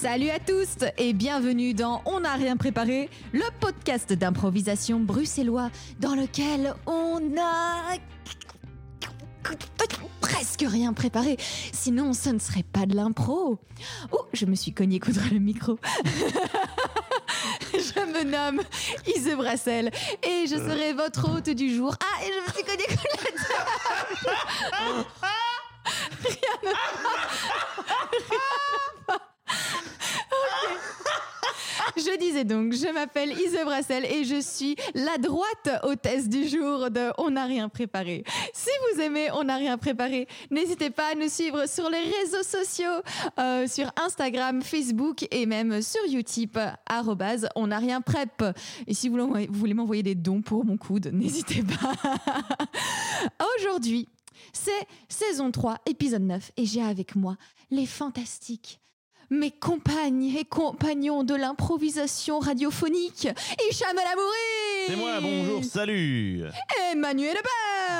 Salut à tous et bienvenue dans On n'a rien préparé, le podcast d'improvisation bruxellois dans lequel on a presque rien préparé. Sinon, ce ne serait pas de l'impro. Oh, je me suis cogné contre le micro. je me nomme Ise Brassel et je serai votre hôte du jour. Ah, et je me suis cogné contre la table. Rien. Je disais donc, je m'appelle Ise Brassel et je suis la droite hôtesse du jour de On n'a rien préparé. Si vous aimez On n'a rien préparé, n'hésitez pas à nous suivre sur les réseaux sociaux, euh, sur Instagram, Facebook et même sur Utip, On n'a rien prep. Et si vous voulez m'envoyer des dons pour mon coude, n'hésitez pas. Aujourd'hui, c'est saison 3, épisode 9, et j'ai avec moi les fantastiques, mes compagnes et compagnons de l'improvisation radiophonique, Hicham El Amouri C'est moi, bonjour, salut. Emmanuel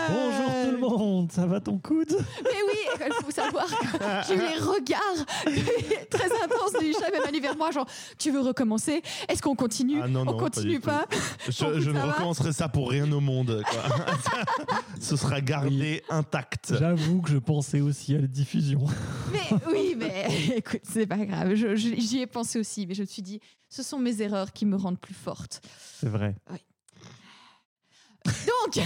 Bonjour tout le monde, ça va ton coude? Mais oui, il faut savoir que j'ai eu les regards très intenses de Hicham et Manu vers moi, genre, tu veux recommencer? Est-ce qu'on continue? Ah non, non, On continue pas, Je, je ne recommencerai ça pour rien au monde. quoi. Ce sera gardé intact. J'avoue que je pensais aussi à la diffusion. Mais oui, mais écoute, c'est pas grave. J'y ai pensé aussi, mais je me suis dit, ce sont mes erreurs qui me rendent plus forte. C'est vrai. Donc,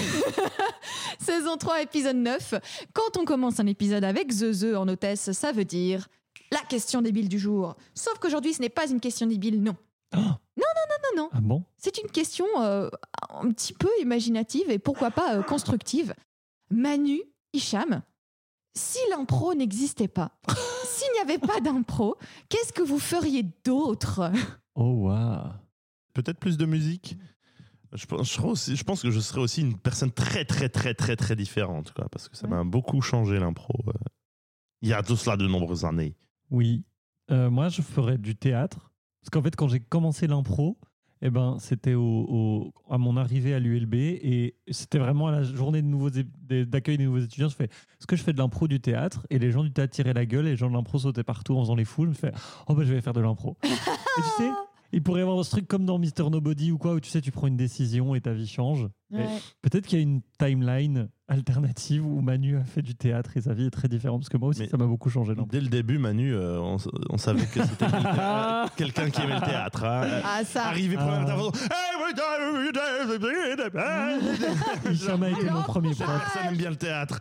saison 3, épisode 9. Quand on commence un épisode avec Zeze en hôtesse, ça veut dire la question débile du jour. Sauf qu'aujourd'hui, ce n'est pas une question débile, non. Oh, Non, non. ah bon? C'est une question euh, un petit peu imaginative et pourquoi pas euh, constructive. Manu, Hicham, si l'impro n'existait pas, s'il n'y avait pas d'impro, qu'est-ce que vous feriez d'autre? Oh waouh Peut-être plus de musique? Je pense, je, serais aussi- je pense que je serais aussi une personne très, très, très, très, très différente. Quoi, parce que ça m'a beaucoup changé l'impro. euh, Il y a tout cela de nombreuses années. Oui. Euh, moi, je ferais du théâtre. Parce qu'en fait, quand j'ai commencé l'impro, eh ben, c'était au, au- à mon arrivée à l'ULB et c'était vraiment à la journée de nouveaux é- des- d'accueil des nouveaux étudiants. Je fais ce que je fais de l'impro du théâtre et les gens du théâtre tiraient la gueule et les gens de l'impro sautaient partout en faisant les foules. Je me fais oh ben je vais faire de l'impro. et tu sais, il pourrait y avoir ce truc comme dans Mister Nobody ou quoi où tu sais tu prends une décision et ta vie change. Peut-être qu'il y a une timeline alternative où Manu a fait du théâtre et sa vie est très différente parce que moi aussi Mais- ça m'a beaucoup changé. Dès le début, Manu, euh, on, savait que c'était quelqu'un quelqu'un qui aimait le théâtre. hein. Ah, ça. Arrivé première Ah. intervention. Hicham a été mon premier prof. Personne n'aime bien le théâtre.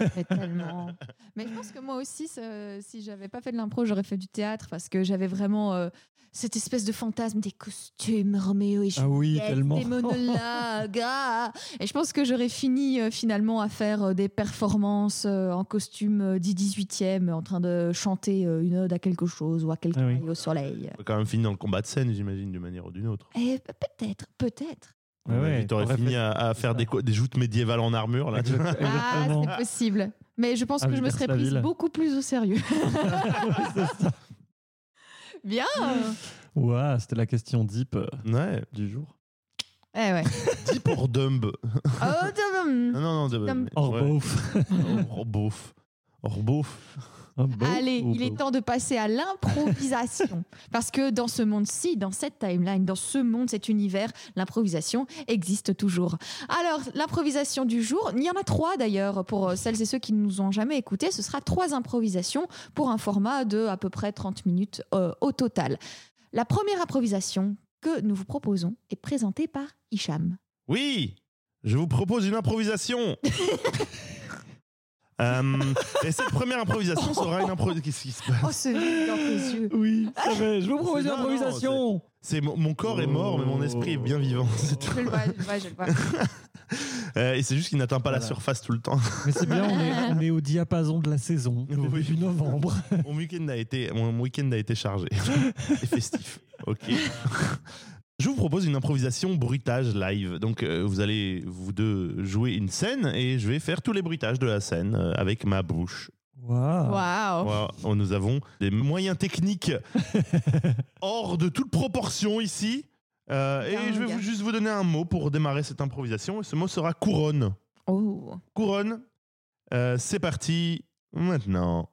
Mais tellement. Mais je pense que moi aussi, ça- si j'avais pas fait de l'impro, j'aurais fait du théâtre parce que j'avais vraiment euh, cette espèce de fantasme des costumes, Roméo et Juliette, Ah oui, tellement. des monologues. ah. Et je pense que j'aurais fini euh, finalement à faire euh, des performances euh, en costume euh, du 18e, en train de chanter euh, une ode à quelque chose ou à quelqu'un Ah oui. au soleil. On quand même fini dans le combat de scène, j'imagine, d'une manière ou d'une autre. Et pe- peut-être, peut-être. Ouais, ouais, tu aurais fini fait- à, à faire des, joutes médiévales en armure. Là. Ah, c'est possible. Mais je pense que Avec je me serais prise beaucoup plus au sérieux. Ça. Bien. Ouah, c'était la question deep euh, Ouais. du jour. Eh ouais. Dis pour Dumb? Oh, dum. Non, non, non. Dumb. Dumb. Or Ouais. beauf. Or beauf. Or beauf. Beauf Allez, ou il est temps de passer à l'improvisation. Parce que dans ce monde-ci, dans cette timeline, dans ce monde, cet univers, l'improvisation existe toujours. Alors, l'improvisation du jour, il y en a trois d'ailleurs pour euh, celles et ceux qui ne nous ont jamais écoutés. Ce sera trois improvisations pour un format de à peu près 30 minutes euh, au total. La première improvisation que nous vous proposons est présentée par Hicham. Oui, je vous propose une improvisation. Euh, et cette première improvisation sera une improvisation. Qu'est-ce qui se passe Oh, ce vide dans tes yeux. Oui, ça va, je vous propose une Non, non, improvisation. C'est mon, mon corps est mort, mais mon esprit est bien vivant. c'est tout. Je le vois, je le vois, je le vois. Euh, et c'est juste qu'il n'atteint pas la Voilà. surface tout le temps. Mais c'est bien, on est, on est au diapason de la saison, Oui. du novembre. mon week-end a été, mon week-end a été chargé et festif. Ok. Je vous propose une improvisation bruitage live. Donc, euh, vous allez, vous deux, jouer une scène et je vais faire tous les bruitages de la scène euh, avec ma bouche. Waouh. Waouh. Voilà, oh, nous avons des moyens techniques hors de toute proportion ici. Euh, et je vais vous- juste vous donner un mot pour démarrer cette improvisation. Et ce mot sera couronne. Oh. Couronne. Euh, C'est parti maintenant.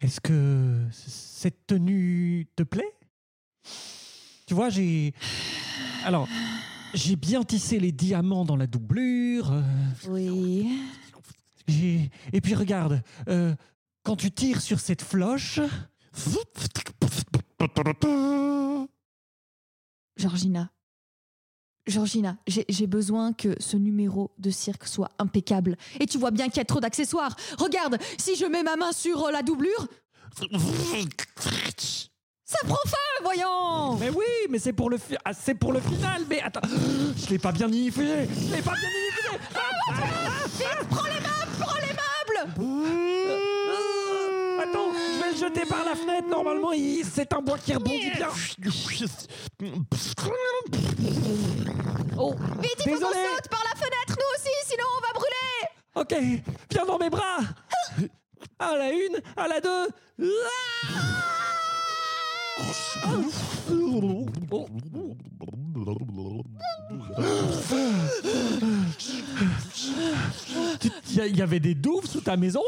Est-ce que cette tenue te plaît? Tu vois, j'ai. Alors, j'ai bien tissé les diamants dans la doublure. euh, Oui. j'ai- Et puis regarde, euh, quand tu tires sur cette floche. Georgina. Georgina, j'ai besoin que ce numéro de cirque soit impeccable. Et tu vois bien qu'il y a trop d'accessoires. Regarde, si je mets ma main sur euh, la doublure, ça prend feu, voyons Mais oui, mais c'est pour le ah, c'est pour le final. Mais attends, je l'ai pas bien niflé. Je l'ai pas bien niflé. Prends les meubles, prends les meubles Attends, je vais le jeter par la fenêtre. Normalement, il- c'est un bois qui rebondit bien. Oh, vite, il faut qu'on Désolé. saute par la fenêtre, nous aussi, sinon on va brûler Ok, viens dans mes bras. À la une, à la deux. Il y, avait des douves sous ta maison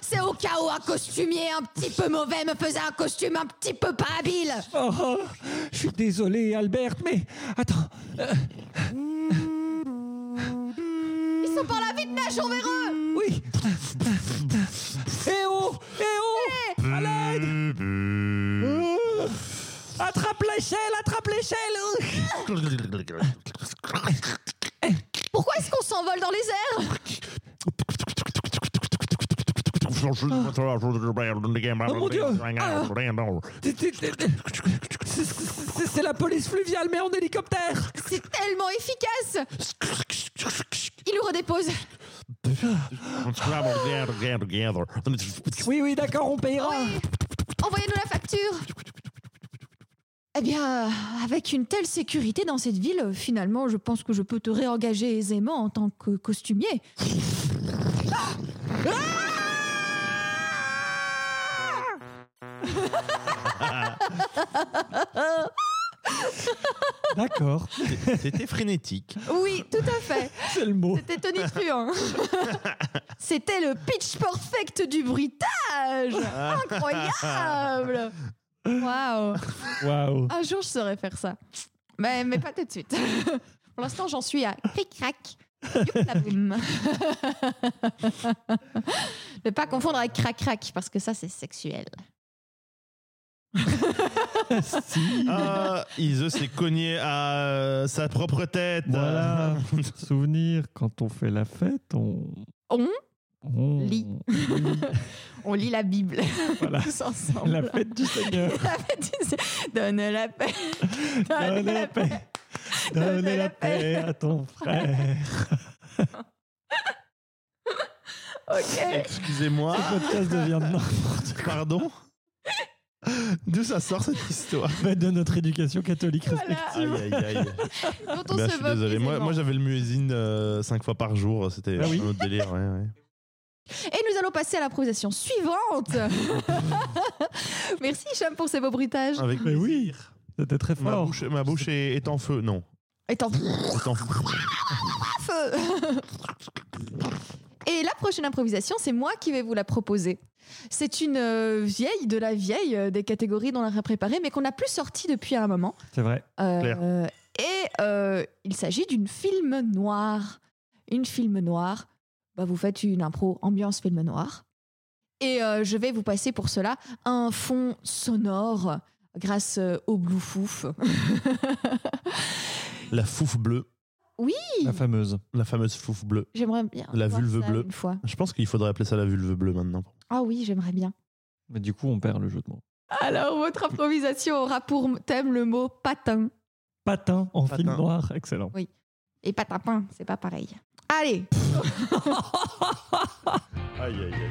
C'est au cas où un costumier un petit peu mauvais me faisait un costume un petit peu pas habile. Oh, oh, Je suis désolé, Albert, mais attends. euh, Ils sont par la vite, nagons vers eux oui. Eh oh Eh oh. À l'aide. Attrape l'échelle Attrape l'échelle Pourquoi est-ce qu'on s'envole dans les airs C'est- c'est- C'est la police fluviale, mais en hélicoptère C'est tellement efficace Il nous redépose. Oui, oui, d'accord, on payera. Oui. Envoyez-nous la facture. Eh bien, avec une telle sécurité dans cette ville, finalement, je pense que je peux te réengager aisément en tant que costumier. D'accord, C'était frénétique. Oui, tout à fait. c'est le mot. C'était tonitruant. C'était le pitch perfect du bruitage. Incroyable. Waouh. Waouh. Un jour, je saurais faire ça. Mais, mais pas tout de suite. Pour l'instant, j'en suis à cric-crac. Ne pas confondre avec crac-crac, parce que ça, c'est sexuel. si. Ah, Ise s'est cogné à euh, sa propre tête. Voilà. Souvenir, quand on fait la fête, on. On on Lit. On lit la Bible Voilà. tous ensemble. La fête du Seigneur. La fête du- Donne la paix. Donne la paix. Donne la paix à ton frère. Ok. Excusez-moi. Le podcast devient de n'importe Pardon? D'où ça sort cette histoire? Quoi de notre éducation catholique Voilà. respective. Aïe, aïe, aïe. Dont on Bah, se je suis désolé. Moi, moi j'avais le muezzin euh, cinq fois par jour. C'était Ah oui un autre délire. ouais, ouais. Et nous allons passer à l'improvisation suivante. Merci Cham pour ces beaux bruitages. Avec Mais oui, c'était très Ma fort. bouche, ma bouche est, est en feu. Non. En Est en feu. Et la prochaine improvisation, c'est moi qui vais vous la proposer. C'est une euh, vieille de la vieille euh, des catégories dont on a préparé, mais qu'on n'a plus sorti depuis un moment. C'est vrai. Euh, et euh, il s'agit d'une film noire. Une film noire. Bah, vous faites une impro ambiance film noir. Et euh, je vais vous passer pour cela un fond sonore grâce euh, au Bluetooth. La fouf bleue. La fameuse. La fameuse fouf bleue. J'aimerais bien. La voir vulve ça bleue. Une fois. Je pense qu'il faudrait appeler ça la vulve bleue maintenant. Ah oui, j'aimerais bien. Mais du coup, on perd le jeu de mots. Alors, votre improvisation aura pour thème le mot patin. Patin en Patin. film noir, excellent. Et patapin, c'est pas pareil. Allez, Aïe, aïe, aïe.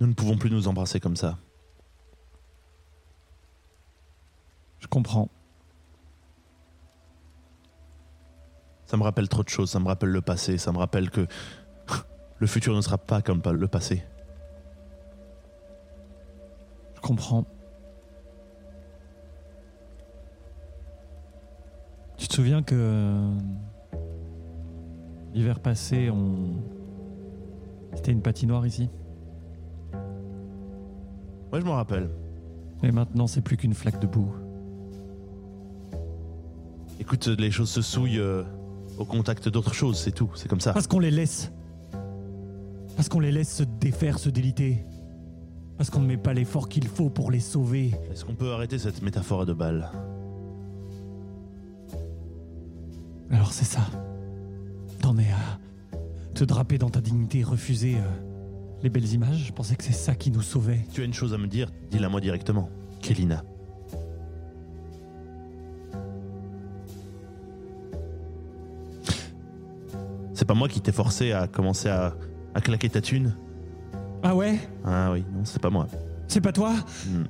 Nous ne pouvons plus nous embrasser comme ça. Je comprends. Ça me rappelle trop de choses. Ça me rappelle le passé. Ça me rappelle que le futur ne sera pas comme le passé. Je comprends. Souviens que euh, l'hiver passé, on, c'était une patinoire ici. Ouais, je m'en rappelle. Et maintenant, c'est plus qu'une flaque de boue. Écoute, les choses se souillent euh, au contact d'autres choses, c'est tout. C'est comme ça. Parce qu'on les laisse. Parce qu'on les laisse se défaire, se déliter. Parce qu'on ne met pas l'effort qu'il faut pour les sauver. Est-ce qu'on peut arrêter cette métaphore à deux Alors c'est ça. T'en es à te draper dans ta dignité et refuser euh, les belles images. Je pensais que c'est ça qui nous sauvait. Tu as une chose à me dire Dis-la moi directement. Kélina. C'est pas moi qui t'ai forcé à commencer à, à claquer ta thune Ah ouais? Ah oui, non, c'est pas moi. C'est pas toi? Hmm.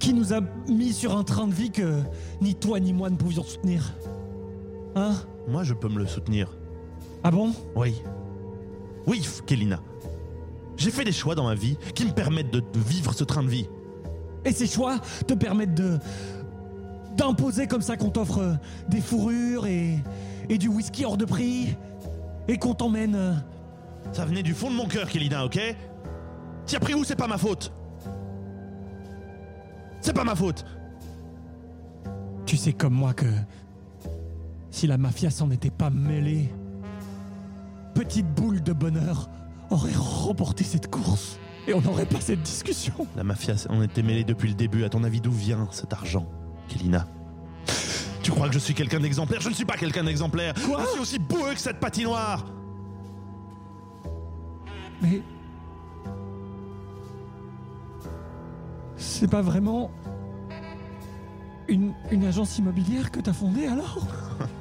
Qui nous a mis sur un train de vie que ni toi ni moi ne pouvions soutenir Hein? Moi, je peux me le soutenir. Ah bon? Oui. Oui, Kélina. J'ai fait des choix dans ma vie qui me permettent de vivre ce train de vie. Et ces choix te permettent de d'imposer comme ça qu'on t'offre euh, des fourrures et, et du whisky hors de prix et qu'on t'emmène. euh, Ça venait du fond de mon cœur, Kélina, ok? T'y as pris où? C'est pas ma faute. C'est pas ma faute. Tu sais comme moi que si la mafia s'en était pas mêlée, petite boule de bonheur aurait remporté cette course et on n'aurait pas cette discussion. La mafia, on était mêlés depuis le début. À ton avis, d'où vient cet argent, Kélina? Tu crois que je suis quelqu'un d'exemplaire? Je ne suis pas quelqu'un d'exemplaire. Quoi? Je suis aussi boueux que cette patinoire. Mais c'est pas vraiment une, une agence immobilière que t'as fondée alors?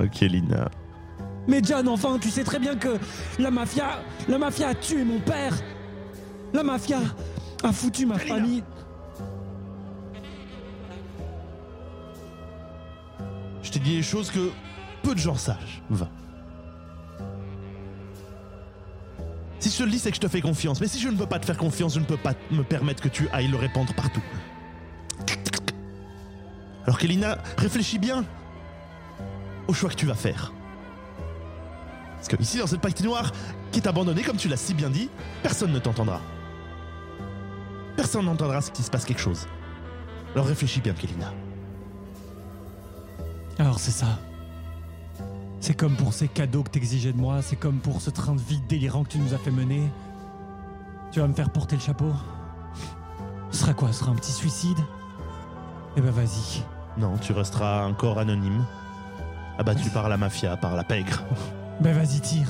Oh, Kélina. Mais John, enfin, tu sais très bien que la mafia, la mafia a tué mon père. La mafia a foutu ma famille. Je t'ai dit des choses que peu de gens sachent. Va. Si je te le dis, c'est que je te fais confiance. Mais si je ne peux pas te faire confiance, je ne peux pas me permettre que tu ailles le répandre partout. Alors, Kélina, réfléchis bien au choix que tu vas faire. Parce que ici, dans cette patinoire qui est abandonnée, comme tu l'as si bien dit, personne ne t'entendra. Personne n'entendra qu'il se passe quelque chose. Alors réfléchis bien, Kélina. Alors c'est ça. C'est comme pour ces cadeaux que t'exigeais de moi, c'est comme pour ce train de vie délirant que tu nous as fait mener. Tu vas me faire porter le chapeau Ce sera quoi? Ce sera un petit suicide? Eh ben vas-y. Non, tu resteras un corps anonyme, abattu par la mafia, par la pègre. Ben vas-y, tire.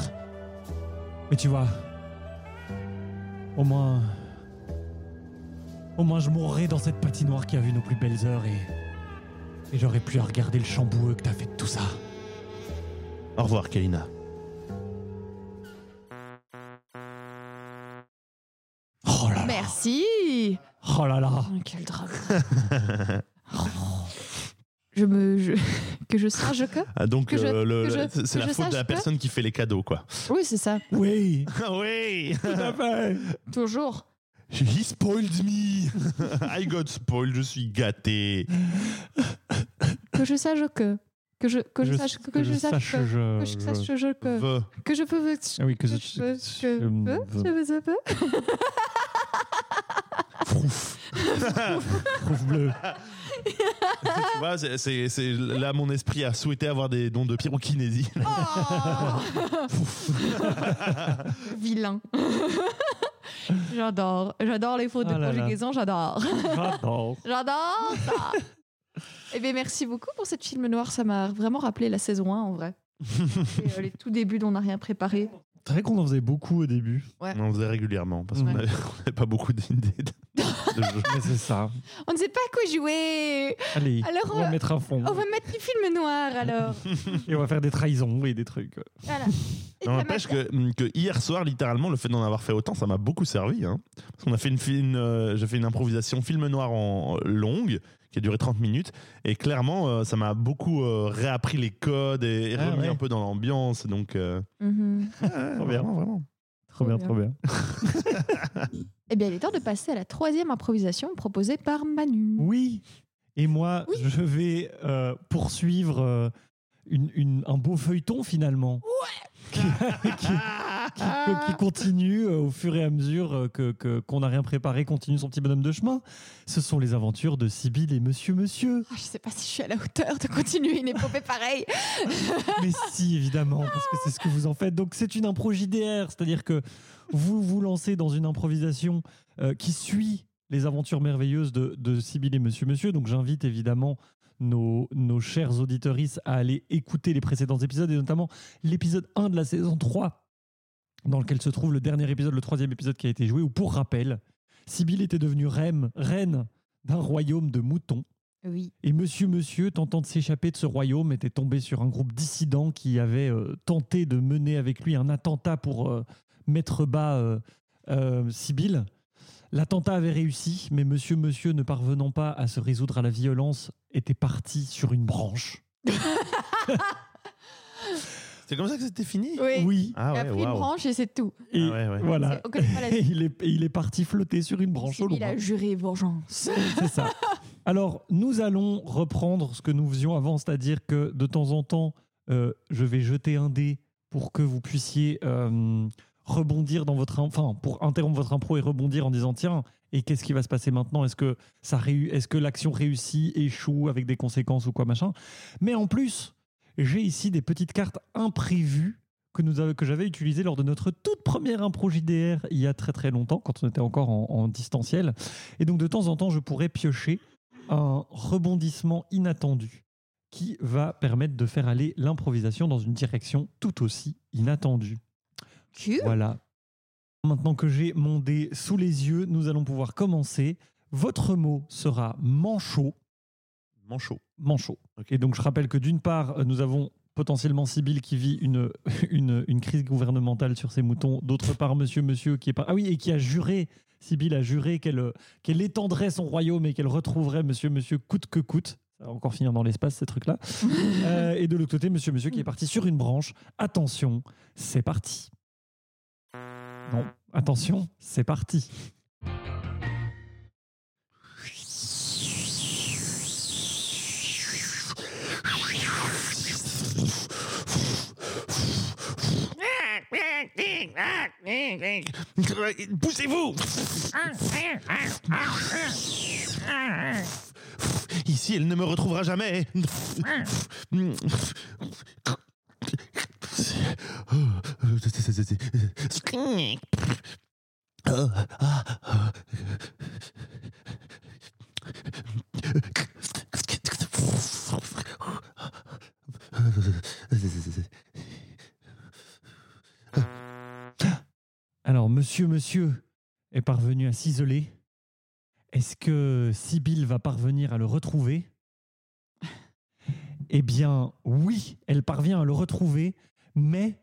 Mais tu vois, au moins, au moins je mourrai dans cette patinoire qui a vu nos plus belles heures et et j'aurais pu regarder le chamboueux que t'as fait de tout ça. Au revoir, Kalina. Oh là là. Merci. Oh là là. Oh, quel drame. Je me. je- Que je sache que. Ah, donc, Que euh, le- que je- c'est la faute de la sache personne qui fait les cadeaux, quoi. Oui, c'est ça. Oui. Ah oui Tout à fait. Toujours. He spoiled me I got spoiled, je suis gâté. Que je sache que. Que je, que je, sache que, que je sache que. je, Que je sache je que. Que je peux. Ah oui, que je, que je peux. Que je- peux. Frouf. Trouve bleu. tu vois, c'est- c'est c'est- là mon esprit a souhaité avoir des dons de pyrokinésie. Oh Vilain. j'adore. J'adore les fautes Ah de là là. conjugaison, j'adore. J'adore. J'adore ça. Eh bien, merci beaucoup pour cette film noir. Ça m'a vraiment rappelé la saison 1 en vrai. Et, euh, les tout débuts dont on n'a rien préparé. C'est vrai qu'on en faisait beaucoup au début. On en faisait régulièrement parce qu'on Ouais. n'avait pas beaucoup d'idées de, de jeux. Mais c'est ça. On ne sait pas à quoi jouer. Allez, Alors, on va euh, mettre un fond. On va mettre du film noir alors. Et on va faire des trahisons et des trucs. Voilà. Et Non, ça N'empêche m'a- que, que hier soir, littéralement, le fait d'en avoir fait autant, ça m'a beaucoup servi. Hein. Parce qu'on a fait une, fi- une, euh, j'ai fait une improvisation film noir en longue qui a duré 30 minutes et clairement euh, ça m'a beaucoup euh, réappris les codes et, et Ah remis ouais. un peu dans l'ambiance donc euh, Mhm. Trop bien. vraiment, vraiment. Trop bien, bien. trop bien. Eh bien, il est temps de passer à la troisième improvisation proposée par Manu. Oui. Et moi, Oui. je vais euh, poursuivre euh, une, une- un beau feuilleton finalement. Ouais. Qui, qui- qui, qui continue euh, au fur et à mesure euh, que que- qu'on n'a rien préparé, continue son petit bonhomme de chemin. Ce sont les aventures de Sibyl et Monsieur Monsieur. Ah, je sais pas si je suis à la hauteur de continuer une épopée pareille. Mais si, évidemment, parce que c'est ce que vous en faites. Donc c'est une impro JDR, c'est-à-dire que vous vous lancez dans une improvisation euh, qui suit les aventures merveilleuses de, de Sibyl et Monsieur Monsieur. Donc j'invite évidemment nos, nos chers auditorices à aller écouter les précédents épisodes, et notamment l'épisode 1 de la saison 3, dans lequel se trouve le dernier épisode, le troisième épisode qui a été joué, où pour rappel, Sibyl était devenue reine, reine d'un royaume de moutons. Oui. Et Monsieur Monsieur, tentant de s'échapper de ce royaume, était tombé sur un groupe dissidents qui avait euh, tenté de mener avec lui un attentat pour euh, mettre bas euh, euh, Sibyl. L'attentat avait réussi, mais Monsieur Monsieur, ne parvenant pas à se résoudre à la violence, était parti sur une branche. C'est comme ça que c'était fini? Oui. Oui. Ah il a pris une branche et c'est tout. Et Ah ouais, ouais. voilà. On connaît pas la Et il, est, et il est parti flotter sur une branche au Il loin. a juré vengeance. C'est ça. Alors, nous allons reprendre ce que nous faisions avant, c'est-à-dire que de temps en temps, euh, je vais jeter un dé pour que vous puissiez euh, rebondir dans votre, enfin, pour interrompre votre impro et rebondir en disant tiens, et qu'est-ce qui va se passer maintenant? Est-ce que ça est-ce que l'action réussit, échoue avec des conséquences ou quoi machin? Mais en plus, j'ai ici des petites cartes imprévues que, nous que j'avais utilisées lors de notre toute première impro JDR il y a très très longtemps, quand on était encore en, en distanciel. Et donc de temps en temps, je pourrais piocher un rebondissement inattendu qui va permettre de faire aller l'improvisation dans une direction tout aussi inattendue. Voilà. Maintenant que j'ai mon dé sous les yeux, nous allons pouvoir commencer. Votre mot sera manchot. Manchot. Manchot. Et donc je rappelle que d'une part, euh, nous avons potentiellement Sibyl qui vit une, une, une crise gouvernementale sur ses moutons. D'autre part, Monsieur Monsieur qui est pas... Ah oui, et qui a juré, Sibyl a juré qu'elle euh, qu'elle étendrait son royaume et qu'elle retrouverait Monsieur Monsieur coûte que coûte. Ça va encore finir dans l'espace, ces trucs-là. Euh, et de l'autre côté, Monsieur Monsieur qui est parti sur une branche. Attention, c'est parti. Non, attention, c'est parti. Poussez-vous Ici, elle ne me retrouvera jamais. Alors, Monsieur Monsieur est parvenu à s'isoler. Est-ce que Sibyl va parvenir à le retrouver? Eh bien, oui, elle parvient à le retrouver, mais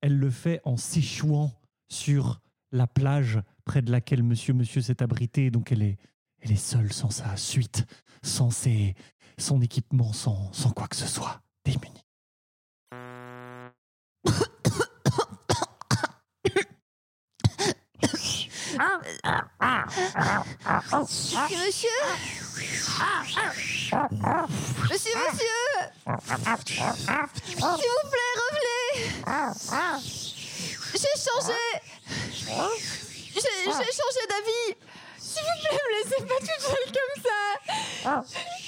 elle le fait en s'échouant sur la plage près de laquelle Monsieur Monsieur s'est abrité. Donc, elle est, elle est seule, sans sa suite, sans ses, son équipement, sans, sans quoi que ce soit, démunie. Monsieur Monsieur, monsieur S'il vous plaît, revenez. J'ai changé. J'ai changé d'avis S'il vous plaît, me laissez pas toute seule comme ça.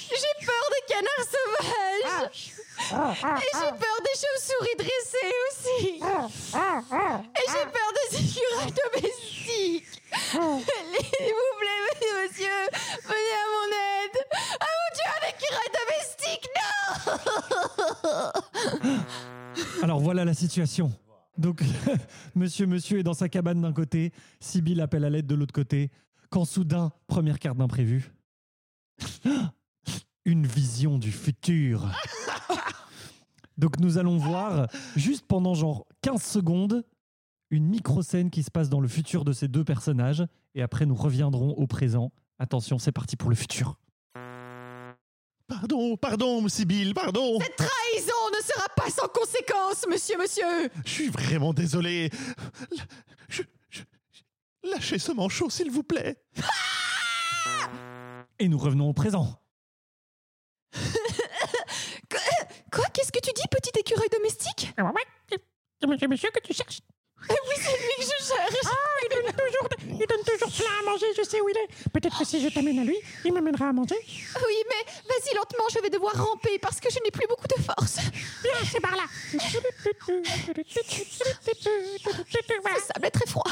J'ai peur des canards sauvages. Et j'ai peur des chauves-souris dressées aussi. Et j'ai peur des écureuils domestiques. S'il vous plaît, monsieur, monsieur, venez à mon aide. Ah mon dieu, un écureuil domestique, non. Alors voilà la situation. Donc, monsieur, monsieur est dans sa cabane d'un côté, Sibyl appelle à l'aide de l'autre côté, quand soudain, première carte d'imprévu, une vision du futur. Donc nous allons voir, juste pendant genre 15 secondes, une micro-scène qui se passe dans le futur de ces deux personnages, et après nous reviendrons au présent. Attention, c'est parti pour le futur. Pardon, pardon, Sibyl, pardon. Cette trahison ne sera pas sans conséquence, monsieur, monsieur Je suis vraiment désolé. Je- Lâchez ce manchot, s'il vous plaît. Et nous revenons au présent. Quoi Qu'est-ce que tu dis, petit écureuil domestique? C'est monsieur que tu cherches Oui, c'est lui que je cherche. Il donne toujours, il donne toujours plein à manger, je sais où il est. Peut-être que si je t'amène à lui, il m'amènera à manger. Oui, mais vas-y lentement, je vais devoir ramper parce que je n'ai plus beaucoup de force. Viens, c'est par là. Sable est très froid.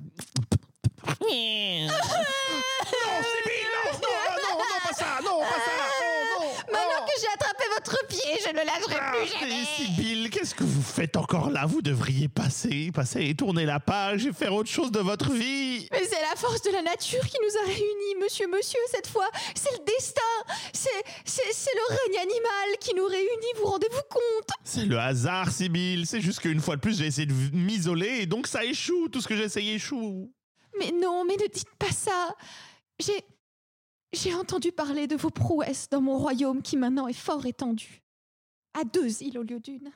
Non, Sibyl, non, non, ah, non, non, pas ça, non, pas ça. Oh, non, Maintenant oh. que j'ai attrapé votre pied, je ne lâcherai Ah, plus jamais. Sibyl, qu'est-ce que vous faites encore là Vous devriez passer, passer et tourner la page et faire autre chose de votre vie. Mais c'est la force de la nature qui nous a réunis, monsieur, monsieur, cette fois. C'est le destin. C'est, c'est, c'est le règne animal qui nous réunit, vous rendez-vous compte C'est le hasard, Sibyl. C'est juste qu'une fois de plus, j'ai essayé de m'isoler et donc ça échoue. Tout ce que j'ai essayé échoue. Mais non, mais ne dites pas ça. J'ai. J'ai entendu parler de vos prouesses dans mon royaume qui maintenant est fort étendu. À deux îles au lieu d'une.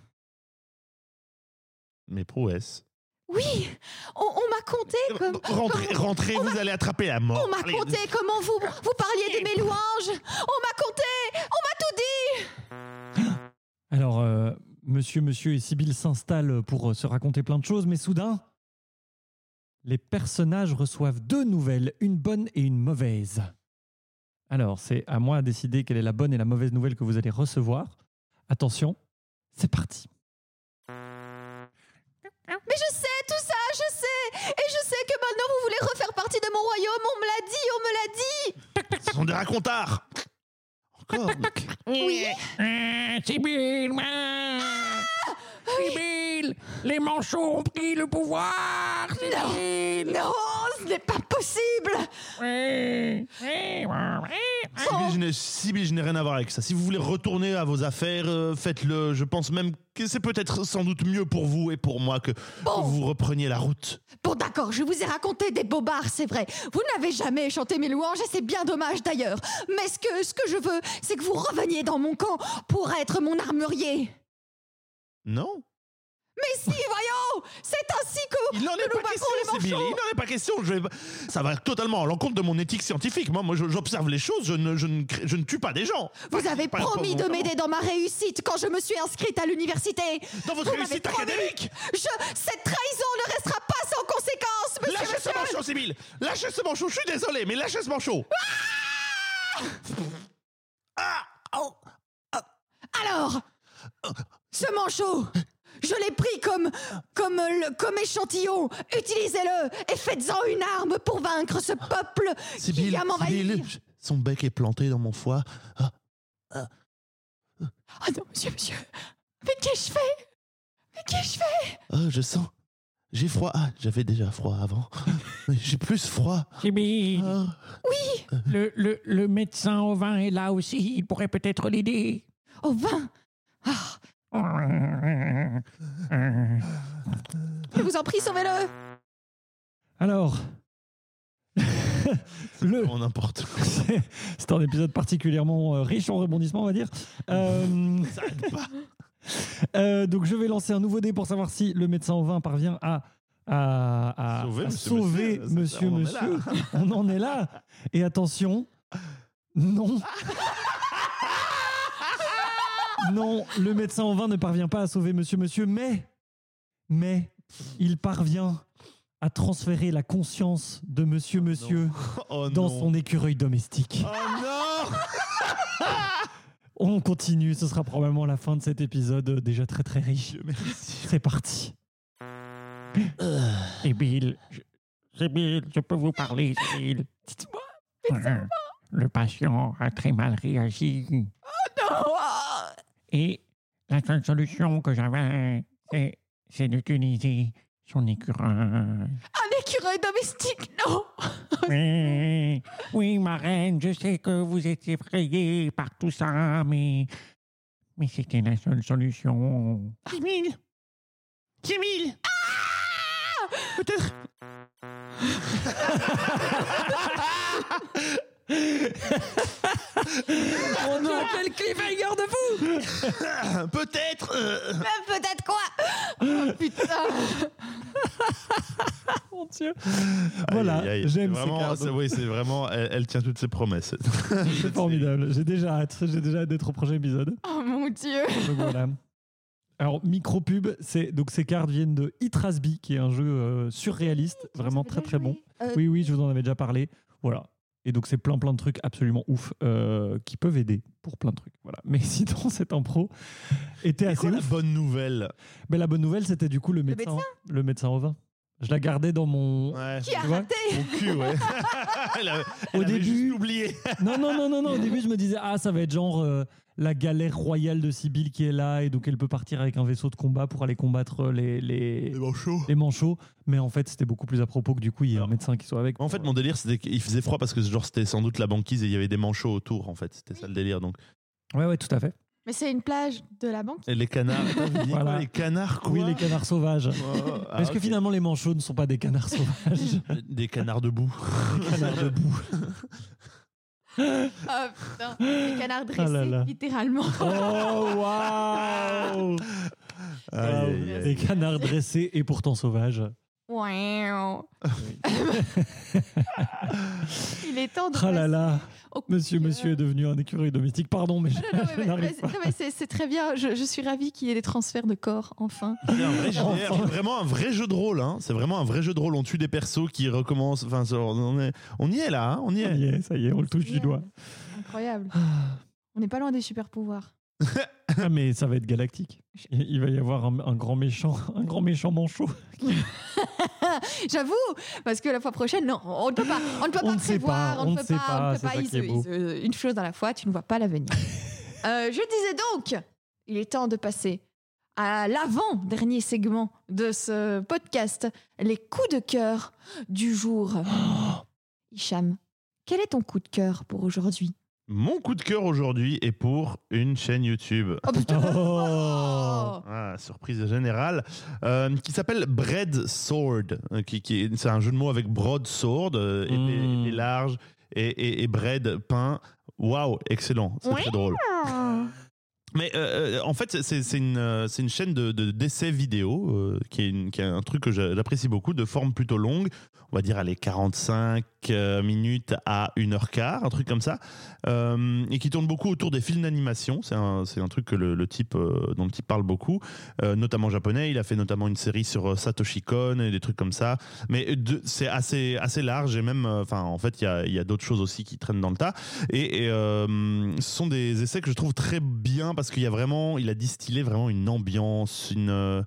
Mes prouesses. Oui, on, on m'a conté comme. Rentrez, rentrez, vous allez attraper la mort. On m'a conté comment vous, vous parliez de mes louanges. On m'a conté, on m'a tout dit. Alors, euh, monsieur, monsieur et Sibyl s'installent pour euh, se raconter plein de choses, mais soudain, les personnages reçoivent deux nouvelles, une bonne et une mauvaise. Alors, c'est à moi de décider quelle est la bonne et la mauvaise nouvelle que vous allez recevoir. Attention, c'est parti. Mais je sais tout ça, je sais. Et je sais que maintenant vous voulez refaire partie de mon royaume. On me l'a dit, on me l'a dit. Ce sont des racontards. Encore. Oui. Ah, Sibyl, ah, Sibyl, les manchots ont pris le pouvoir. Sibyl. Non, ce n'est pas possible. Oui, oui, oui. Sibyl, je n'ai- Sibyl, je n'ai rien à voir avec ça. Si vous voulez retourner à vos affaires, euh, faites-le. Je pense même que c'est peut-être sans doute mieux pour vous et pour moi que, que Bon. vous repreniez la route. Bon, d'accord, je vous ai raconté des bobards, c'est vrai. Vous n'avez jamais chanté mes louanges et c'est bien dommage d'ailleurs. Mais ce que, ce que je veux, c'est que vous reveniez dans mon camp pour être mon armurier. Non Mais si, voyons C'est ainsi que Il n'en est nous pas question, manchots. Il n'en est pas question. Je vais... Ça va totalement à l'encontre de mon éthique scientifique. Moi, moi j'observe les choses. Je ne, je, ne, je ne tue pas des gens. Vous avez promis de m'aider dans ma réussite quand je me suis inscrite à l'université. Dans votre Vous réussite académique. Je, cette trahison ne restera pas sans conséquence, monsieur. Lâchez ce monsieur. manchot, Sibyl. Lâchez ce manchot. Je suis désolé, mais lâchez ce manchot. Ah oh. Alors, ce manchot, je l'ai pris comme, comme, le, comme échantillon. Utilisez-le et faites-en une arme pour vaincre ce peuple qui Sibyl, vient m'envahir. Je- son bec est planté dans mon foie. Ah, Ah non, monsieur, monsieur. Mais qu'ai-je fait? Mais qu'ai-je fait? Ah, je sens. J'ai froid. Ah, j'avais déjà froid avant. Mais j'ai plus froid. Sibyl, Ah. le, le, le médecin au vin est là aussi. Il pourrait peut-être l'aider. Au vin? Ah, je vous en prie, sauvez-le Alors, le, On n'importe quoi. c'est un épisode particulièrement euh, riche en rebondissements, on va dire. Euh, Ça pas. euh, donc, je vais lancer un nouveau dé pour savoir si le médecin au vin parvient à, à, à- Sauver à monsieur, sauver monsieur. monsieur, On en est monsieur. là. On en est là. Et attention, non. Non, le médecin au vin ne parvient pas à sauver monsieur, monsieur, mais, mais il parvient à transférer la conscience de monsieur, monsieur Oh dans son écureuil domestique. Oh non On continue, ce sera probablement la fin de cet épisode euh, déjà très très riche. C'est parti. Sibyl, je, Sibyl, je peux vous parler, Sibyl. Dites-moi. Euh, Le patient a très mal réagi. Ah. Et la seule solution que j'avais, c'est, c'est d'utiliser son écureuil. Un écureuil domestique, non Oui, oui, ma reine, je sais que vous êtes effrayée par tout ça, mais, mais c'était la seule solution. Sibyl Sibyl Peut-être. Oh non, quel cliffhanger de fou Peut-être. euh, Mais Peut-être quoi? Oh, Putain Mon Dieu. Voilà, aïe, aïe, aïe. j'aime C'est ces vraiment, cartes. c'est- Oui, c'est vraiment. Elle, elle tient toutes ses promesses. C'est formidable. J'ai déjà hâte. J'ai déjà hâte d'être au prochain épisode. Oh mon Dieu Donc voilà. Alors, micro-pub, c'est, donc ces cartes viennent de Hit Rasby, qui est un jeu euh, surréaliste, vraiment Vous très très bon. Euh, Oui, oui, je vous en avais déjà parlé. Voilà. Et donc, c'est plein plein de trucs absolument ouf euh, qui peuvent aider pour plein de trucs. Voilà. Mais sinon, cette impro était C'est assez quoi la ouf. bonne nouvelle? Mais la bonne nouvelle, c'était du coup le médecin, le médecin au vin. Je la gardais dans mon. Ouais. Qui a Tu vois raté? Au cul, ouais. Au début- oublié. Non, non, non, non, non. Au début, je me disais, ah, ça va être genre euh, la galère royale de Sibyl qui est là, et donc elle peut partir avec un vaisseau de combat pour aller combattre les, les, manchots. les manchots. Mais en fait, c'était beaucoup plus à propos que du coup, il y a un Alors. médecin qui soit avec. En fait, mon délire, c'était qu'il faisait froid parce que genre c'était sans doute la banquise et il y avait des manchots autour. En fait, c'était ça le délire. Donc, Ouais, ouais, tout à fait. Mais c'est une plage de la banque. et les canards. Attends, vous dites Voilà. quoi, les canards quoi Oui, les canards sauvages. Oh, ah, Est-ce que ok. finalement, les manchots ne sont pas des canards sauvages des canards debout. Des canards debout. Oh putain, les canards dressés, Ah là là. littéralement. Oh, waouh Aïe, aïe, aïe. Des canards dressés et pourtant sauvages. Wow. Il est temps de. Ah là là, monsieur, monsieur est devenu un écureuil domestique. Pardon, mais je, Non, non, mais- je mais- c'est très bien. Je, je suis ravie qu'il y ait des transferts de corps, enfin. C'est vrai Enfin. vraiment un vrai jeu de rôle. Hein. C'est vraiment un vrai jeu de rôle. On tue des persos qui recommencent. Enfin, on, est, on y est là. hein, On y Ça est. y est, ça y est, on le touche du doigt. Incroyable. On n'est pas loin des super pouvoirs. Ah, mais ça va être galactique. Il va y avoir un, un grand méchant, un grand méchant manchot. J'avoue, parce que la fois prochaine, non, on ne peut pas, on ne peut pas prévoir, on ne peut pas, on ne peut pas. se- une chose à la fois, tu ne vois pas l'avenir. Euh, je disais donc, il est temps de passer à l'avant-dernier segment de ce podcast, les coups de cœur du jour. Hicham, quel est ton coup de cœur pour aujourd'hui? Mon coup de cœur aujourd'hui est pour une chaîne YouTube. Oh putain Oh. Ah, surprise générale, euh, qui s'appelle Bread Sword, euh, qui, qui est- c'est un jeu de mots avec broadsword, euh, épée, Mm. épée large, et, et, et bread, pain. Waouh, excellent, c'est très drôle. Mais euh, euh, en fait, c'est une, euh, une chaîne de de- d'essais vidéo qui, est une- qui est un truc que j'a- j'apprécie beaucoup, de forme plutôt longue. On va dire allez 45 euh, minutes à 1 heure quart, un truc comme ça, et qui tourne beaucoup autour des films d'animation. C'est un, un truc que le, type, dont le type parle beaucoup, notamment japonais. Il a fait notamment une série sur Satoshi Kon et des trucs comme ça. Mais c'est assez, assez large et même, enfin, en fait, il y a, y a d'autres choses aussi qui traînent dans le tas. Et, ce sont des essais que je trouve très bien parce qu'il y a vraiment, il a distillé vraiment une ambiance, une.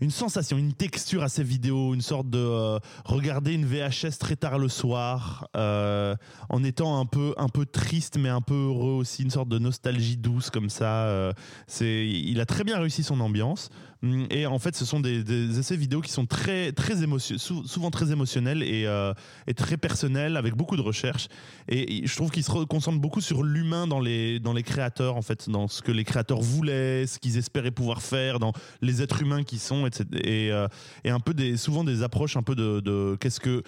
Une sensation, une texture à ces vidéos, une sorte de euh, regarder une VHS très tard le soir, euh, en étant un peu un peu triste mais un peu heureux aussi, une sorte de nostalgie douce comme ça. euh, c'est, il a très bien réussi son ambiance. Hum, Et en fait, ce sont des, des essais vidéo qui sont très très émotion, sou- souvent très émotionnels et, et très personnels, avec beaucoup de recherche. Et je trouve qu'il se concentre beaucoup sur l'humain dans les, dans les créateurs, en fait, dans ce que les créateurs voulaient, ce qu'ils espéraient pouvoir faire, dans les êtres humains qui sont, euh, et un peu des, souvent des approches un peu de, qu'est-ce que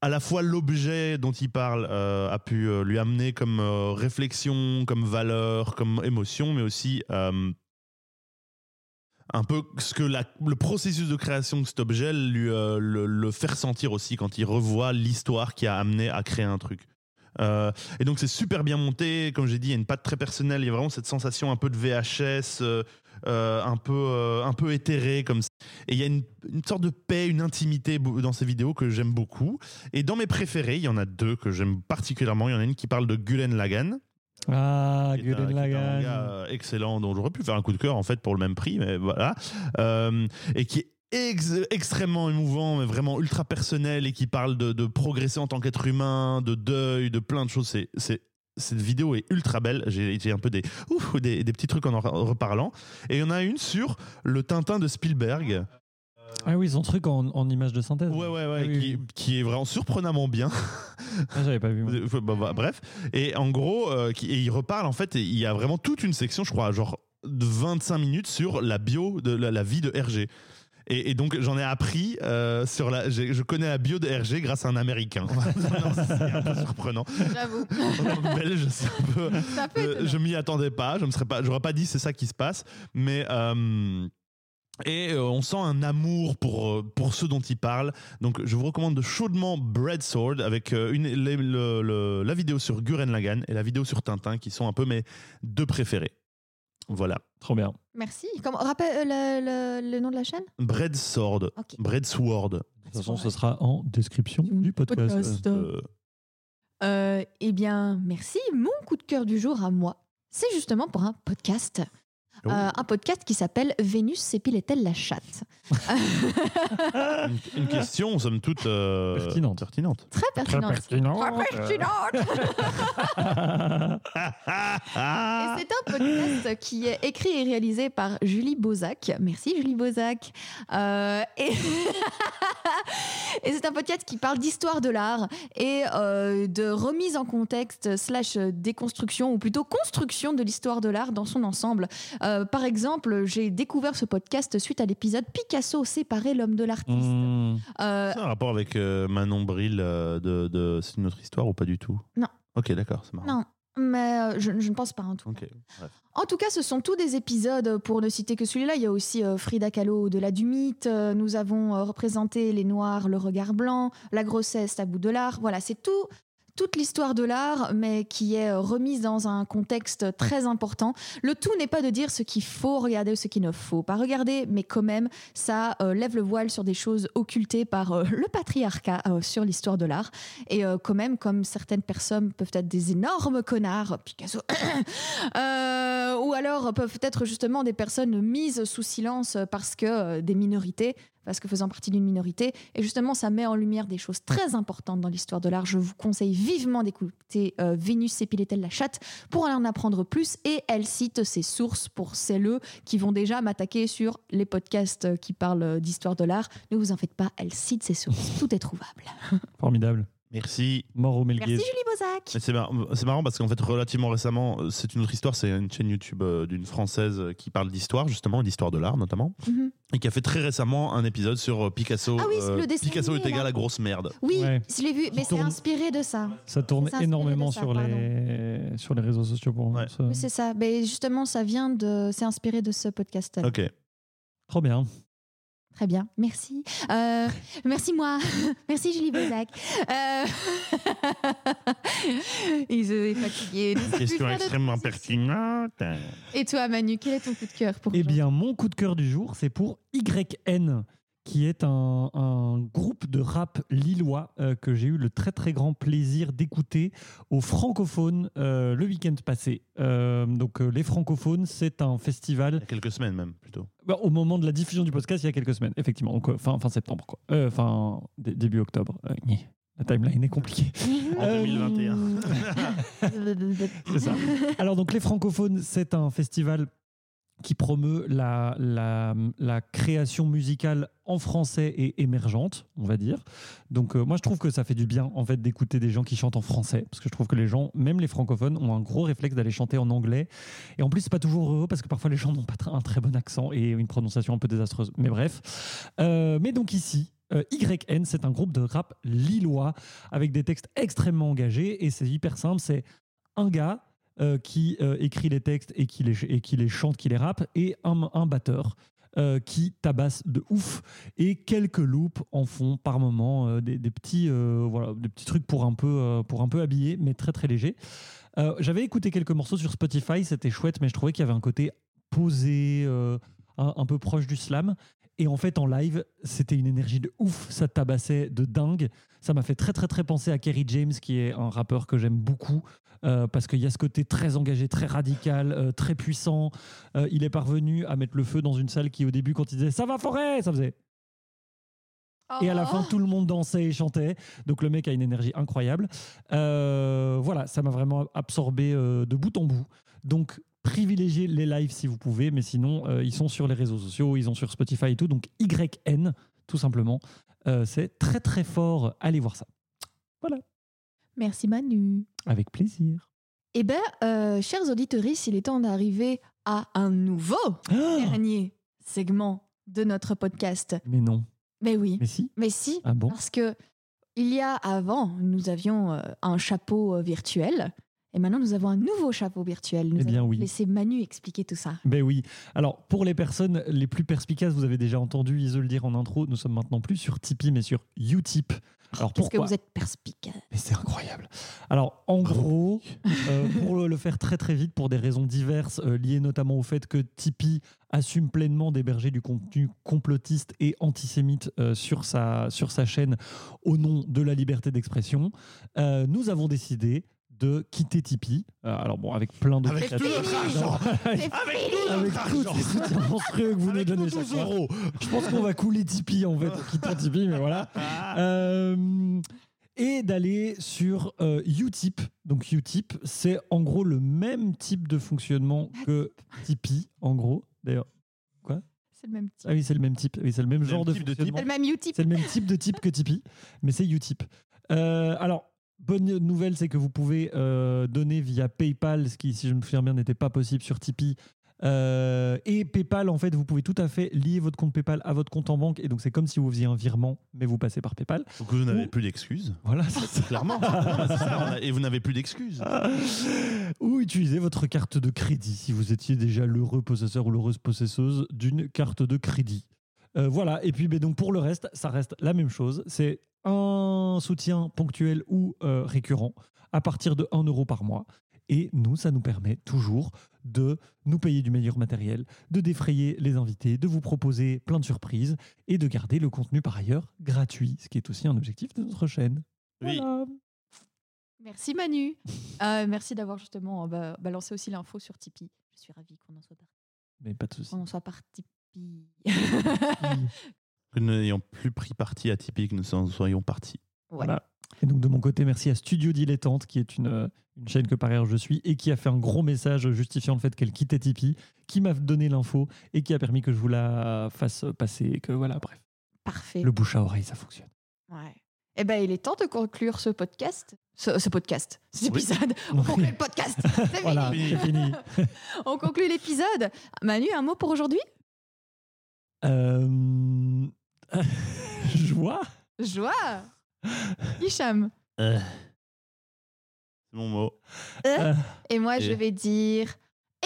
à la fois l'objet dont il parle euh, a pu euh, lui amener comme réflexion, comme valeur, comme émotion, mais aussi un peu ce que la- le processus de création de cet objet lui, euh, le, fait ressentir aussi quand il revoit l'histoire qui a amené à créer un truc. Et donc c'est super bien monté, comme j'ai dit, il y a une patte très personnelle, il y a vraiment cette sensation un peu de VHS, euh, un, peu, euh, un peu éthérée comme ça. Et il y a une, une sorte de paix, une intimité dans ces vidéos que j'aime beaucoup. Et dans mes préférés, il y en a deux que j'aime particulièrement. Il y en a une qui parle de Gulen Lagan, Ah, un- Lagann. gars, euh, excellent dont j'aurais pu faire un coup de cœur en fait pour le même prix mais voilà Euh, et qui est ex- extrêmement émouvant mais vraiment ultra personnel et qui parle de, de progresser en tant qu'être humain de deuil de plein de choses c'est cette vidéo est ultra belle. J'ai un peu des, ouf, des, des petits trucs en en reparlant. Et il y en a une sur le Tintin de Spielberg. Ah oui, son truc en, en image de synthèse. Ouais, ouais, ouais. Ah oui, qui, oui. qui est vraiment surprenamment bien. Ah, j'avais pas vu. moi. Bah, bah, bref. Et en gros, euh, qui- et il reparle, en fait, et il y a vraiment toute une section, je crois, genre de 25 minutes sur la bio de la, la vie de RG. Et, et donc j'en ai appris euh, sur la. Je connais la bio de RG grâce à un Américain. C'est un peu surprenant. J'avoue. En tant que Belge, c'est un peu. Ça Euh, je m'y attendais pas, je me serais pas, j'aurais pas dit c'est ça qui se passe, mais euh, et euh, on sent un amour pour pour ceux dont il parle. Donc je vous recommande chaudement Bread Sword avec euh, une les- le- le- la vidéo sur Guren Lagann et la vidéo sur Tintin qui sont un peu mes deux préférés. Voilà. Trop bien. Merci. Comment, rappelle euh, le, le- le nom de la chaîne? Bread Sword. Ok. Bread Sword. De toute façon, ce sera en description du podcast. Podcast. Euh, Euh, eh bien, merci. Mon coup de cœur du jour à moi, c'est justement pour un podcast. Oh. Euh, un podcast qui s'appelle Vénus s'épilait-elle la chatte une, une question, somme toute, euh, Pertinente. pertinente. Très pertinente. pertinent. Très pertinente. Et c'est un podcast qui est écrit et réalisé par Julie Bozac. Merci Julie Bozac. Euh, et et c'est un podcast qui parle d'histoire de l'art et euh, de remise en contexte slash déconstruction ou plutôt construction de l'histoire de l'art dans son ensemble. Euh, par exemple, j'ai découvert ce podcast suite à l'épisode Picasso séparer l'homme de l'artiste. Mmh. Euh, C'est un rapport avec euh, Manon Bril euh, de, de C'est une autre histoire ou pas du tout? Non. Ok, d'accord, c'est marrant. non, mais euh, je, je ne pense pas en tout cas. Ok, bref. En tout cas, ce sont tous des épisodes, pour ne citer que celui-là. Il y a aussi euh, Frida Kahlo de la du mythe. Euh, nous avons euh, représenté les Noirs, le regard blanc, la grossesse, tabou de l'art. Voilà, c'est tout. Toute l'histoire de l'art, mais qui est euh, remise dans un contexte très important. Le tout n'est pas de dire ce qu'il faut regarder ou ce qu'il ne faut pas regarder, mais quand même, ça euh, lève le voile sur des choses occultées par euh, le patriarcat sur l'histoire de l'art. Et quand même, comme certaines personnes peuvent être des énormes connards, Picasso, ou alors peuvent être justement des personnes mises sous silence parce que des minorités, parce que faisant partie d'une minorité. Et justement, ça met en lumière des choses très importantes dans l'histoire de l'art. Je vous conseille vivement d'écouter euh, Vénus s'épilait-elle la chatte pour en apprendre plus. Et elle cite ses sources pour celles qui vont déjà m'attaquer sur les podcasts qui parlent d'histoire de l'art. Ne vous en faites pas, elle cite ses sources. Tout est trouvable. Formidable. Merci. Mort au Merci. Julie Bozac. C'est mar- c'est marrant parce qu'en fait, relativement récemment, euh, c'est une autre histoire. C'est une chaîne YouTube euh, d'une française euh, qui parle d'histoire, justement, et d'histoire de l'art notamment, Mhm. et qui a fait très récemment un épisode sur euh, Picasso. Ah oui, c'est le dessin Picasso animé, est égal là. à grosse merde. Oui, Ouais. je l'ai vu, mais c'est tourne. inspiré de ça. Ça tourne énormément ça, sur, les... sur les réseaux sociaux pour moi. Oui, c'est ça. Mais justement, ça vient de. C'est inspiré de ce podcast. Ok. Trop bien. Très bien. Merci. Euh, merci, moi. merci, Julie Bozac. Euh... Il est fatigué. Question extrêmement pertinente. Et toi, Manu, quel est ton coup de cœur pour Eh bien, mon coup de cœur du jour, c'est pour YN, qui est un, un groupe de rap lillois euh, que j'ai eu le très très grand plaisir d'écouter au Francophone euh, le week-end passé. Euh, donc, euh, les Francophones, c'est un Il y festival a quelques semaines même, plutôt. bah, au moment de la diffusion du podcast, il y a quelques semaines, effectivement, donc euh, fin, fin septembre, quoi. Euh, fin dé- début octobre. Euh, la timeline est compliquée. En Euh, 2021. C'est ça. Alors donc les francophones, c'est un festival qui promeut la, création musicale en français et émergente, on va dire. Donc euh, moi je trouve que ça fait du bien en fait d'écouter des gens qui chantent en français, parce que je trouve que les gens, même les francophones, ont un gros réflexe d'aller chanter en anglais. Et en plus c'est pas toujours heureux parce que parfois les gens n'ont pas un très bon accent et une prononciation un peu désastreuse. Mais bref. Euh, mais donc ici. euh, YN, c'est un groupe de rap lillois avec des textes extrêmement engagés et c'est hyper simple. C'est un gars euh, qui euh, écrit les textes et qui les, et qui les chante, qui les rappe, et un, batteur euh, qui tabasse de ouf. Et quelques loops en font par moment des, petits, voilà, des petits trucs pour un peu, pour un peu habiller, mais très très léger. J'avais écouté quelques morceaux sur Spotify, c'était chouette, mais je trouvais qu'il y avait un côté posé, un peu proche du slam. Et en fait, en live, c'était une énergie de ouf, ça tabassait de dingue. Ça m'a fait très très très penser à Kerry James, qui est un rappeur que j'aime beaucoup, euh, parce qu'il y a ce côté très engagé, très radical, euh, très puissant. Euh, il est parvenu à mettre le feu dans une salle qui, au début, quand il disait ça va forêt, ça faisait. Et à la fin, Oh. tout le monde dansait et chantait. Donc le mec a une énergie incroyable. Voilà, ça m'a vraiment absorbé de bout en bout. Donc privilégiez les lives si vous pouvez, mais sinon, euh, ils sont sur les réseaux sociaux, ils sont sur Spotify et tout. Donc YN, tout simplement. Euh, C'est très très fort. Allez voir ça. Merci, Manu. Avec plaisir. Eh bien, euh, chers auditeurs, il est temps d'arriver à un nouveau Ah dernier segment de notre podcast. mais non. Mais oui, Mais si. mais si, Ah bon? parce que il y a avant, nous avions un chapeau virtuel. Et maintenant, nous avons un nouveau chapeau virtuel. Nous Eh bien, allons oui. laisser Manu expliquer tout ça. Ben oui. Alors, pour les personnes les plus perspicaces, vous avez déjà entendu Ise le dire en intro, nous sommes maintenant plus sur Tipeee, mais sur Utip. Alors, Qu'est-ce que pourquoi vous êtes perspicace? Mais c'est incroyable. Alors, en gros, euh, pour le, le faire très très vite, pour des raisons diverses, euh, liées notamment au fait que Tipeee assume pleinement d'héberger du contenu complotiste et antisémite euh, sur, sa, sur sa chaîne au nom de la liberté d'expression, euh, nous avons décidé de quitter Tipeee. Euh, alors bon, avec plein de Avec tout notre argent. avec, tout avec notre tous argent. les soutiens monstrueux que vous nous Avec donnez nos chaque 12 mois. euros. Je pense qu'on va couler Tipeee en fait en quittant Tipeee, mais voilà. Euh, et d'aller sur euh, Utip. Donc Utip, c'est en gros le même type de fonctionnement que Tipeee, en gros. D'ailleurs, C'est le même type. ah oui, c'est le même type. Oui, c'est le même genre même de type de type. fonctionnement. C'est le même Utip. C'est le même type de type que Tipeee, mais c'est Utip. Euh, alors, bonne nouvelle, c'est que vous pouvez euh, donner via PayPal, ce qui, si je me souviens bien, n'était pas possible sur Tipeee. Euh, et PayPal, en fait, vous pouvez tout à fait lier votre compte PayPal à votre compte en banque. Et donc, c'est comme si vous faisiez un virement, mais vous passez par PayPal. Donc vous n'avez Ou- plus d'excuses. Voilà, c'est ça. Clairement. Ça, Et vous n'avez plus d'excuses. Ou utilisez votre carte de crédit si vous étiez déjà l'heureux possesseur ou l'heureuse possesseuse d'une carte de crédit. Euh, voilà, et puis ben, donc pour le reste, ça reste la même chose. C'est un soutien ponctuel ou euh, récurrent à partir de 1 euro par mois. Et nous, ça nous permet toujours de nous payer du meilleur matériel, de défrayer les invités, de vous proposer plein de surprises et de garder le contenu par ailleurs gratuit, ce qui est aussi un objectif de notre chaîne. Oui. Voilà. Merci Manu. Euh, merci d'avoir justement ba- balancé aussi l'info sur Tipeee. Je suis ravie qu'on en soit parti. Mais pas de souci. Qu'on en soit par Tipeee. Que nous n'ayons plus pris parti à Tipeee, que nous en soyons partis. Voilà. Et donc de mon côté, merci à Studio Dilettante, qui est une, euh, une chaîne que par ailleurs je suis, et qui a fait un gros message justifiant le fait qu'elle quittait Tipeee, qui m'a donné l'info et qui a permis que je vous la fasse passer. et Que voilà, bref. Parfait. Le bouche à oreille, ça fonctionne. Ouais. Eh ben, il est temps de conclure ce podcast. Ce, ce podcast, cet Oui. épisode. On conclut le podcast. C'est Voilà, fini. c'est fini. On conclut l'épisode. Manu, un mot pour aujourd'hui? Euh... Joie Joie. Hicham. Euh. C'est mon mot. Euh, Et moi, je vais dire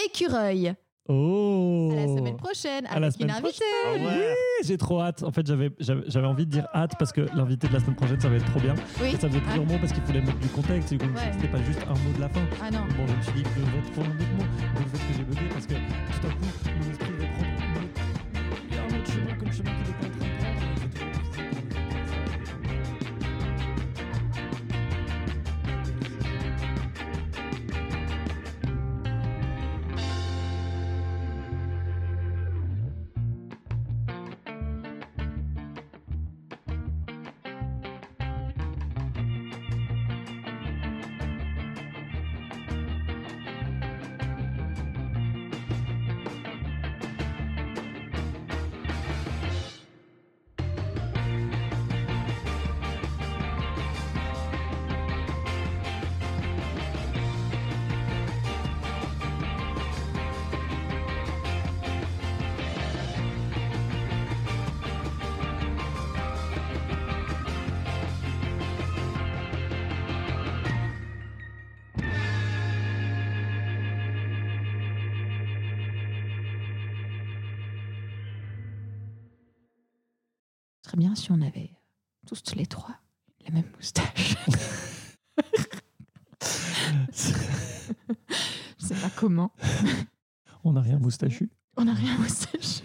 écureuil. Oh À la semaine prochaine À la avec une semaine invitée. Ah ouais. J'ai trop hâte. En fait, j'avais envie de dire hâte parce que l'invité de la semaine prochaine, ça va être trop bien. Oui. Ça faisait plusieurs mots parce qu'il fallait mettre du contexte. et que Ouais. C'était pas juste un mot de la fin. Ah non. Bon, je me suis dit que je vais trop un autre mot. Donc, le fait que j'ai bugué parce que tout à coup, mon esprit va si on avait tous les trois la même moustache. Je sais pas comment. On n'a rien moustachu. On n'a rien moustache.